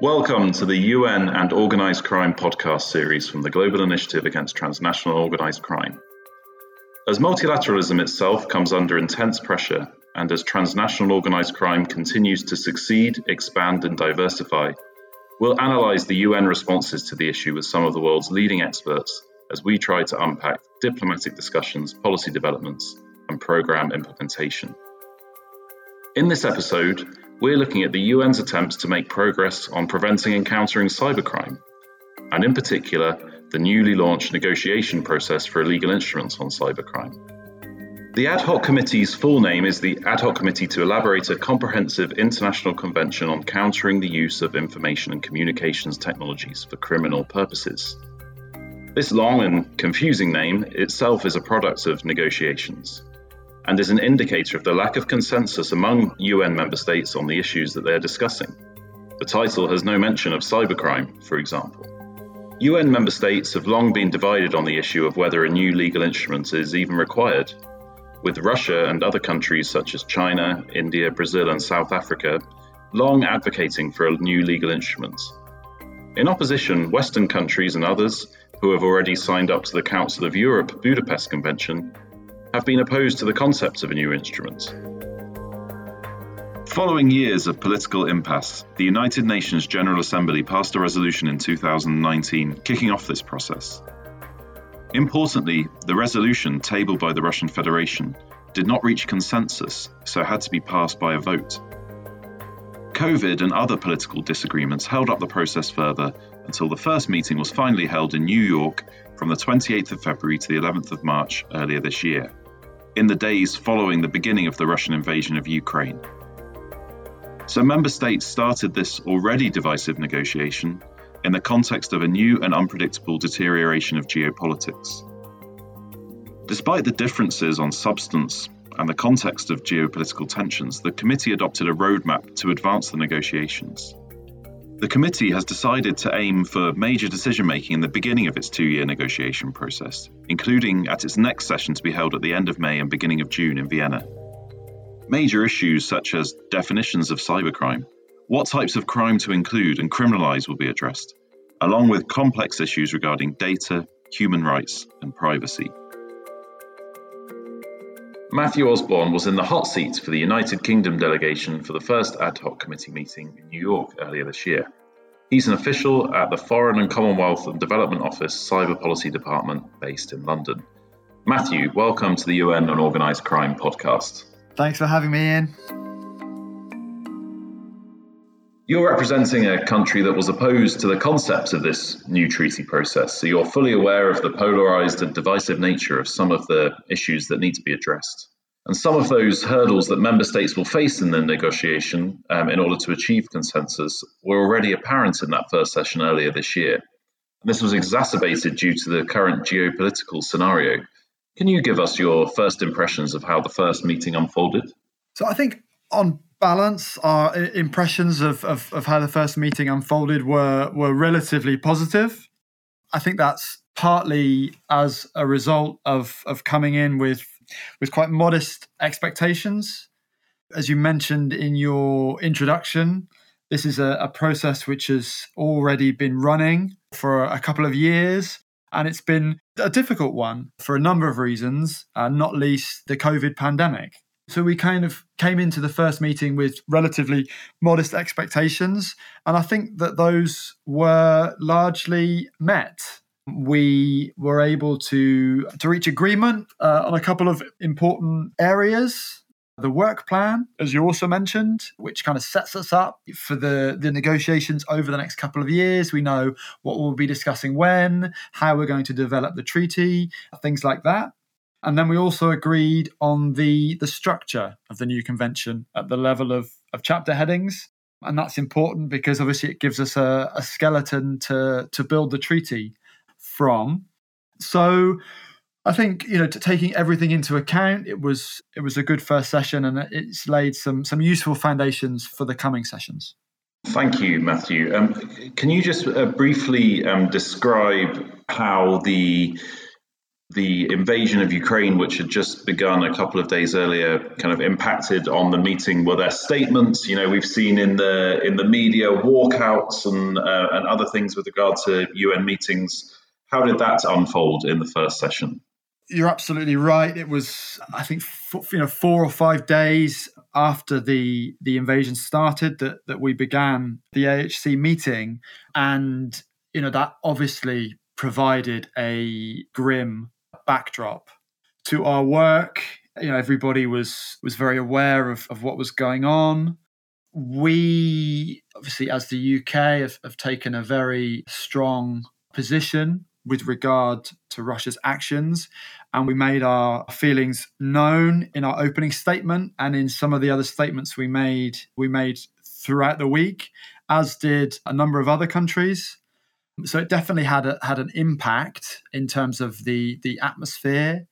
Welcome to the UN and Organised Crime podcast series from the Global Initiative Against Transnational Organised Crime. As multilateralism itself comes under intense pressure, and as transnational organised crime continues to succeed, expand, and diversify, we'll analyse the UN responses to the issue with some of the world's leading experts as we try to unpack diplomatic discussions, policy developments, and programme implementation. In this episode, we're looking at the UN's attempts to make progress on preventing and countering cybercrime, and in particular, the newly launched negotiation process for illegal instruments on cybercrime. The Ad Hoc Committee's full name is the Ad Hoc Committee to elaborate a comprehensive international convention on countering the use of information and communications technologies for criminal purposes. This long and confusing name itself is a product of negotiations and is an indicator of the lack of consensus among UN member states on the issues that they are discussing. The title has no mention of cybercrime, for example. UN member states have long been divided on the issue of whether a new legal instrument is even required, with Russia and other countries such as China, India, Brazil, and South Africa long advocating for a new legal instrument. In opposition, Western countries and others who have already signed up to the Council of Europe Budapest Convention have been opposed to the concept of a new instrument. Following years of political impasse, the United Nations General Assembly passed a resolution in 2019 kicking off this process. Importantly, the resolution tabled by the Russian Federation did not reach consensus, so had to be passed by a vote. COVID and other political disagreements held up the process further until the first meeting was finally held in New York from the 28th of February to the 11th of March earlier this year in the days following the beginning of the Russian invasion of Ukraine. So, member states started this already divisive negotiation in the context of a new and unpredictable deterioration of geopolitics. Despite the differences on substance and the context of geopolitical tensions, the committee adopted a roadmap to advance the negotiations. The committee has decided to aim for major decision making in the beginning of its two year negotiation process, including at its next session to be held at the end of May and beginning of June in Vienna. Major issues such as definitions of cybercrime, what types of crime to include and criminalise will be addressed, along with complex issues regarding data, human rights, and privacy. Matthew Osborne was in the hot seat for the United Kingdom delegation for the first ad hoc committee meeting in New York earlier this year. He's an official at the Foreign and Commonwealth and Development Office Cyber Policy Department based in London. Matthew, welcome to the UN on Organised Crime podcast. Thanks for having me, Ian. You're representing a country that was opposed to the concept of this new treaty process, so you're fully aware of the polarised and divisive nature of some of the issues that need to be addressed. And some of those hurdles that member states will face in the negotiation um, in order to achieve consensus were already apparent in that first session earlier this year. And this was exacerbated due to the current geopolitical scenario. Can you give us your first impressions of how the first meeting unfolded? So, I think on balance, our impressions of, of, of how the first meeting unfolded were, were relatively positive. I think that's partly as a result of, of coming in with, with quite modest expectations. As you mentioned in your introduction, this is a, a process which has already been running for a couple of years. And it's been a difficult one for a number of reasons, uh, not least the COVID pandemic. So we kind of came into the first meeting with relatively modest expectations. And I think that those were largely met. We were able to, to reach agreement uh, on a couple of important areas. The work plan, as you also mentioned, which kind of sets us up for the, the negotiations over the next couple of years. We know what we'll be discussing when, how we're going to develop the treaty, things like that. And then we also agreed on the, the structure of the new convention at the level of, of chapter headings. And that's important because obviously it gives us a, a skeleton to, to build the treaty from. So I think you know, taking everything into account, it was it was a good first session, and it's laid some some useful foundations for the coming sessions. Thank you, Matthew. Um, can you just uh, briefly um, describe how the the invasion of Ukraine, which had just begun a couple of days earlier, kind of impacted on the meeting? Were there statements? You know, we've seen in the in the media walkouts and uh, and other things with regard to UN meetings. How did that unfold in the first session? You're absolutely right. It was, I think, you know, four or five days after the the invasion started that that we began the AHC meeting, and you know that obviously provided a grim backdrop to our work. You know, everybody was was very aware of, of what was going on. We obviously, as the UK, have, have taken a very strong position with regard to Russia's actions. And we made our feelings known in our opening statement and in some of the other statements we made we made throughout the week, as did a number of other countries. So it definitely had a, had an impact in terms of the the atmosphere.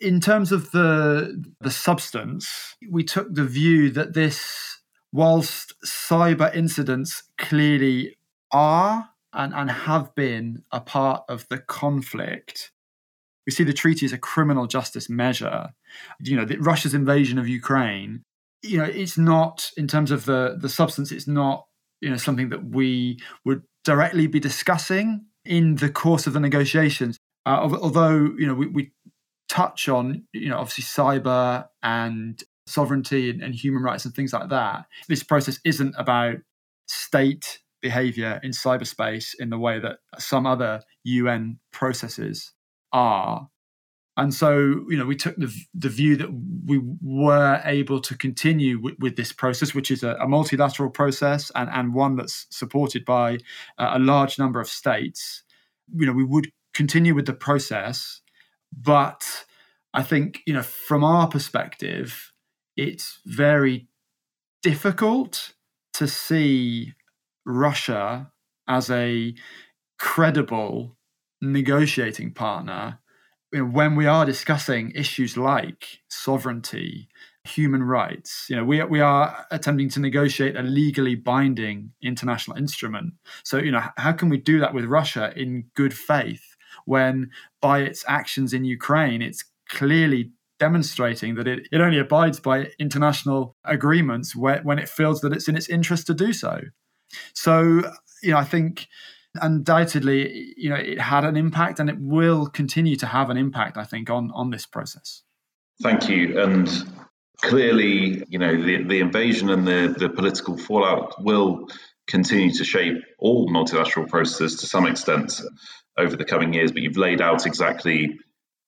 In terms of the the substance, we took the view that this, whilst cyber incidents clearly are and, and have been a part of the conflict, we see the treaty as a criminal justice measure. You know, the, Russia's invasion of Ukraine, you know, it's not in terms of the the substance. It's not you know something that we would directly be discussing in the course of the negotiations. Uh, although you know we, we, touch on you know obviously cyber and sovereignty and, and human rights and things like that, this process isn't about state behavior in cyberspace in the way that some other UN processes are. And so, you know, we took the, the view that we were able to continue with, with this process, which is a, a, multilateral process and, and one that's supported by a large number of states. You know, we would continue with the process, but I think, you know, from our perspective, it's very difficult to see Russia as a credible negotiating partner you know, when we are discussing issues like sovereignty, human rights, you know, we, we are attempting to negotiate a legally binding international instrument. So, you know, how can we do that with Russia in good faith when by its actions in Ukraine, it's clearly demonstrating that it, it only abides by international agreements where, when it feels that it's in its interest to do so. So, you know, I think undoubtedly, you know, it had an impact and it will continue to have an impact, I think, on, on this process. Thank you. And clearly, you know, the, the invasion and the, the political fallout will continue to shape all multilateral processes to some extent over the coming years. But you've laid out exactly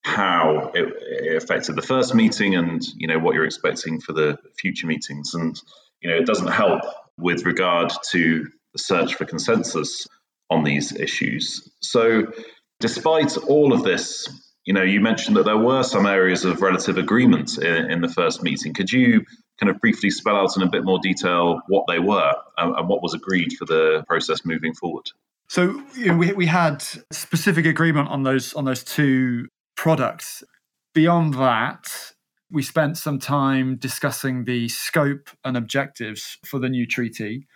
how it, it affected the first meeting and, you know, what you're expecting for the future meetings. And, you know, it doesn't help with regard to the search for consensus on these issues. So, despite all of this, you know, you mentioned that there were some areas of relative agreement in, in the first meeting. Could you kind of briefly spell out in a bit more detail what they were and, and what was agreed for the process moving forward? So you know, we we had specific agreement on those on those two products. Beyond that, we spent some time discussing the scope and objectives for the new treaty.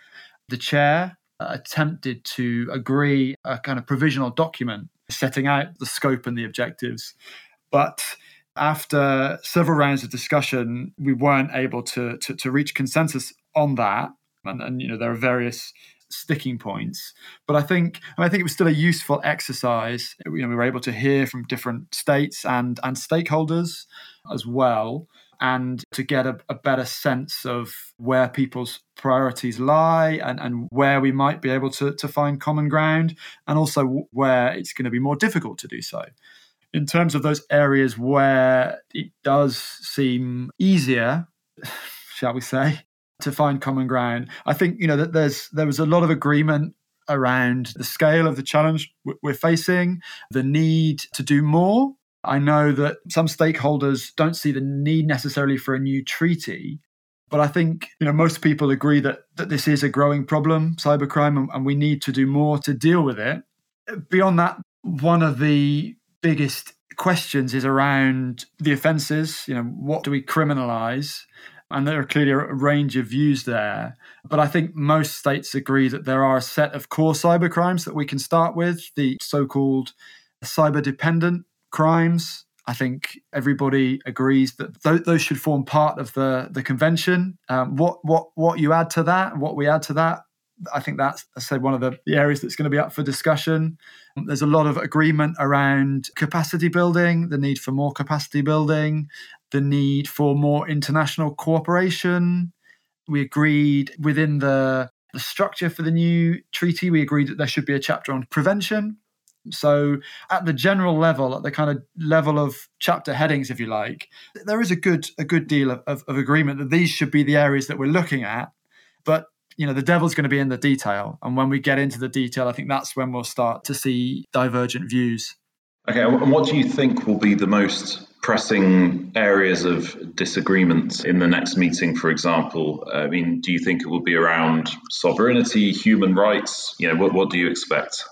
The chair Uh, attempted to agree a kind of provisional document setting out the scope and the objectives. But after several rounds of discussion, we weren't able to, to, to reach consensus on that. And, and, you know, there are various sticking points. But I think I think it was still a useful exercise. You know, we were able to hear from different states and and stakeholders as well and to get a, a, better sense of where people's priorities lie and, and where we might be able to, to find common ground, and also where it's going to be more difficult to do so. In terms of those areas where it does seem easier, shall we say, to find common ground, I think you know that there's there was a lot of agreement around the scale of the challenge we're facing, the need to do more I know that some stakeholders don't see the need necessarily for a new treaty, but I think you know most people agree that that this is a growing problem, cybercrime, and, and we need to do more to deal with it. Beyond that, one of the biggest questions is around the offences. You know, what do we criminalise? And there are clearly a range of views there. But I think most states agree that there are a set of core cyber crimes that we can start with, the so called cyber dependent crimes. I think everybody agrees that th- those should form part of the the convention. Um, what what what you add to that, what we add to that, I think that's I said one of the, the areas that's going to be up for discussion. There's a lot of agreement around capacity building, the need for more capacity building, the need for more international cooperation. We agreed within the the structure for the new treaty, we agreed that there should be a chapter on prevention. So, at the general level, at the kind of level of chapter headings, if you like, there is a good a good deal of, of, of agreement that these should be the areas that we're looking at. But you know, the devil's going to be in the detail, and when we get into the detail, I think that's when we'll start to see divergent views. Okay, and what do you think will be the most pressing areas of disagreement in the next meeting, for example? I mean, do you think it will be around sovereignty, human rights? You know, what, what do you expect?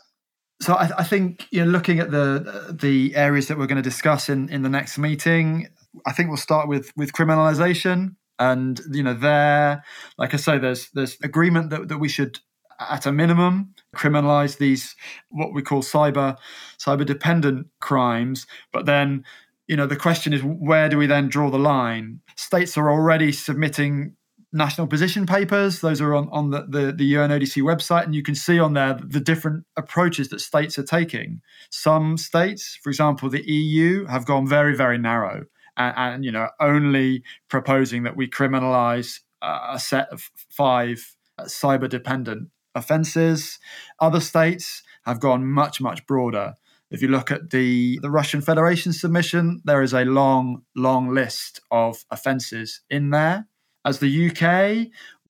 So I, I think you know, looking at the the areas that we're going to discuss in, in the next meeting, I think we'll start with with criminalisation, and you know, there, like I say, there's there's agreement that, that we should at a minimum criminalize these what we call cyber cyber dependent crimes. But then you know the question is where do we then draw the line? States are already submitting national position papers those are on, on the, the, the unodc website and you can see on there the different approaches that states are taking some states for example the eu have gone very very narrow and, and you know only proposing that we criminalize uh, a set of five uh, cyber dependent offences. Other states have gone much, much broader. If you look at the, the Russian Federation submission, there is a long, long list of offences in there. As the UK,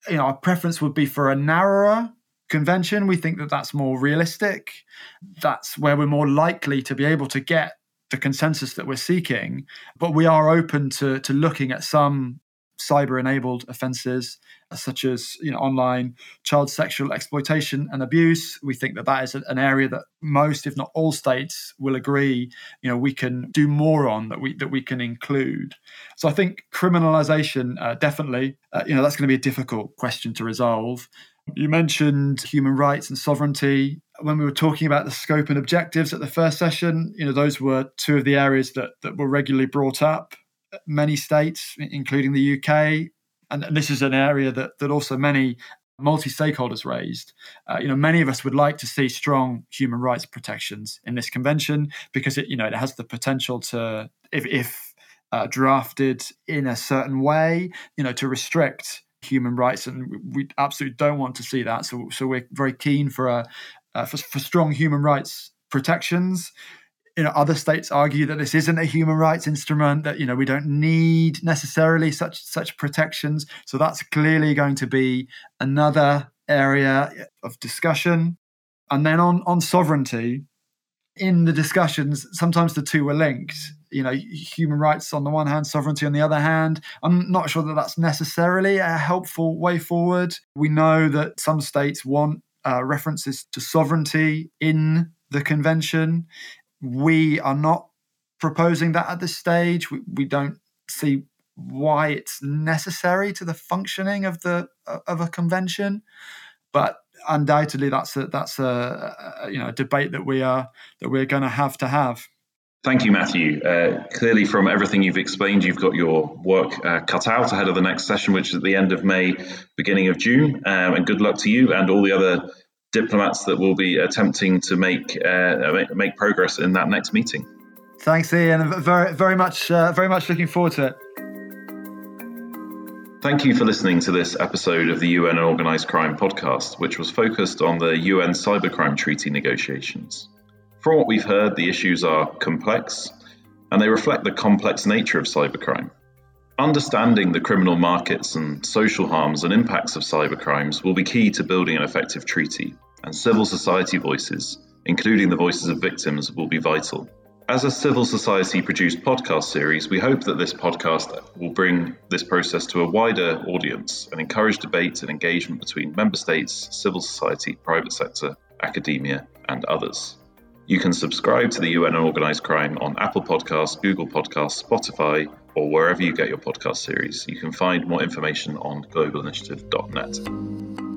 you know, our preference would be for a narrower convention. We think that that's more realistic. That's where we're more likely to be able to get the consensus that we're seeking. But we are open to, to looking at some cyber enabled offences such as you know online child sexual exploitation and abuse. We think that that is an area that most if not all states will agree you know we can do more on that we that we can include. So i think criminalization uh, definitely uh, you know that's going to be a difficult question to resolve. You mentioned human rights and sovereignty. When we were talking about the scope and objectives at the first session you know those were two of the areas that that were regularly brought up many states including the UK and, this is an area that that also many multi-stakeholders raised. Uh, you know, many of us would like to see strong human rights protections in this convention because it, you know, it has the potential to, if, if uh, drafted in a certain way, you know, to restrict human rights, and we absolutely don't want to see that. So, so we're very keen for a uh, for, for strong human rights protections you know other states argue that this isn't a human rights instrument that you know we don't need necessarily such such protections. So that's clearly going to be another area of discussion. And then on on sovereignty in the discussions sometimes the two are linked. You know human rights on the one hand sovereignty on the other hand. I'm not sure that that's necessarily a helpful way forward. We know that some states want uh, references to sovereignty in the convention we are not proposing that at this stage. We, we don't see why it's necessary to the functioning of the of a convention, but undoubtedly that's a that's a, a you know a debate that we are that we're going to have to have. Thank you, Matthew. Uh, clearly, from everything you've explained, you've got your work uh, cut out ahead of the next session, which is at the end of May, beginning of June. Um, and good luck to you and all the other diplomats that will be attempting to make uh, make progress in that next meeting. Thanks, Ian. Very, very much, uh, very much looking forward to it. Thank you for listening to this episode of the UN Organised Crime podcast, which was focused on the UN Cybercrime Treaty negotiations. From what we've heard, the issues are complex and they reflect the complex nature of cybercrime. Understanding the criminal markets and social harms and impacts of cybercrimes will be key to building an effective treaty, and civil society voices, including the voices of victims, will be vital. As a civil society produced podcast series, we hope that this podcast will bring this process to a wider audience and encourage debate and engagement between member states, civil society, private sector, academia, and others. You can subscribe to the UN Organised Crime on Apple Podcasts, Google Podcasts, Spotify, or wherever you get your podcast series. You can find more information on globalinitiative.net.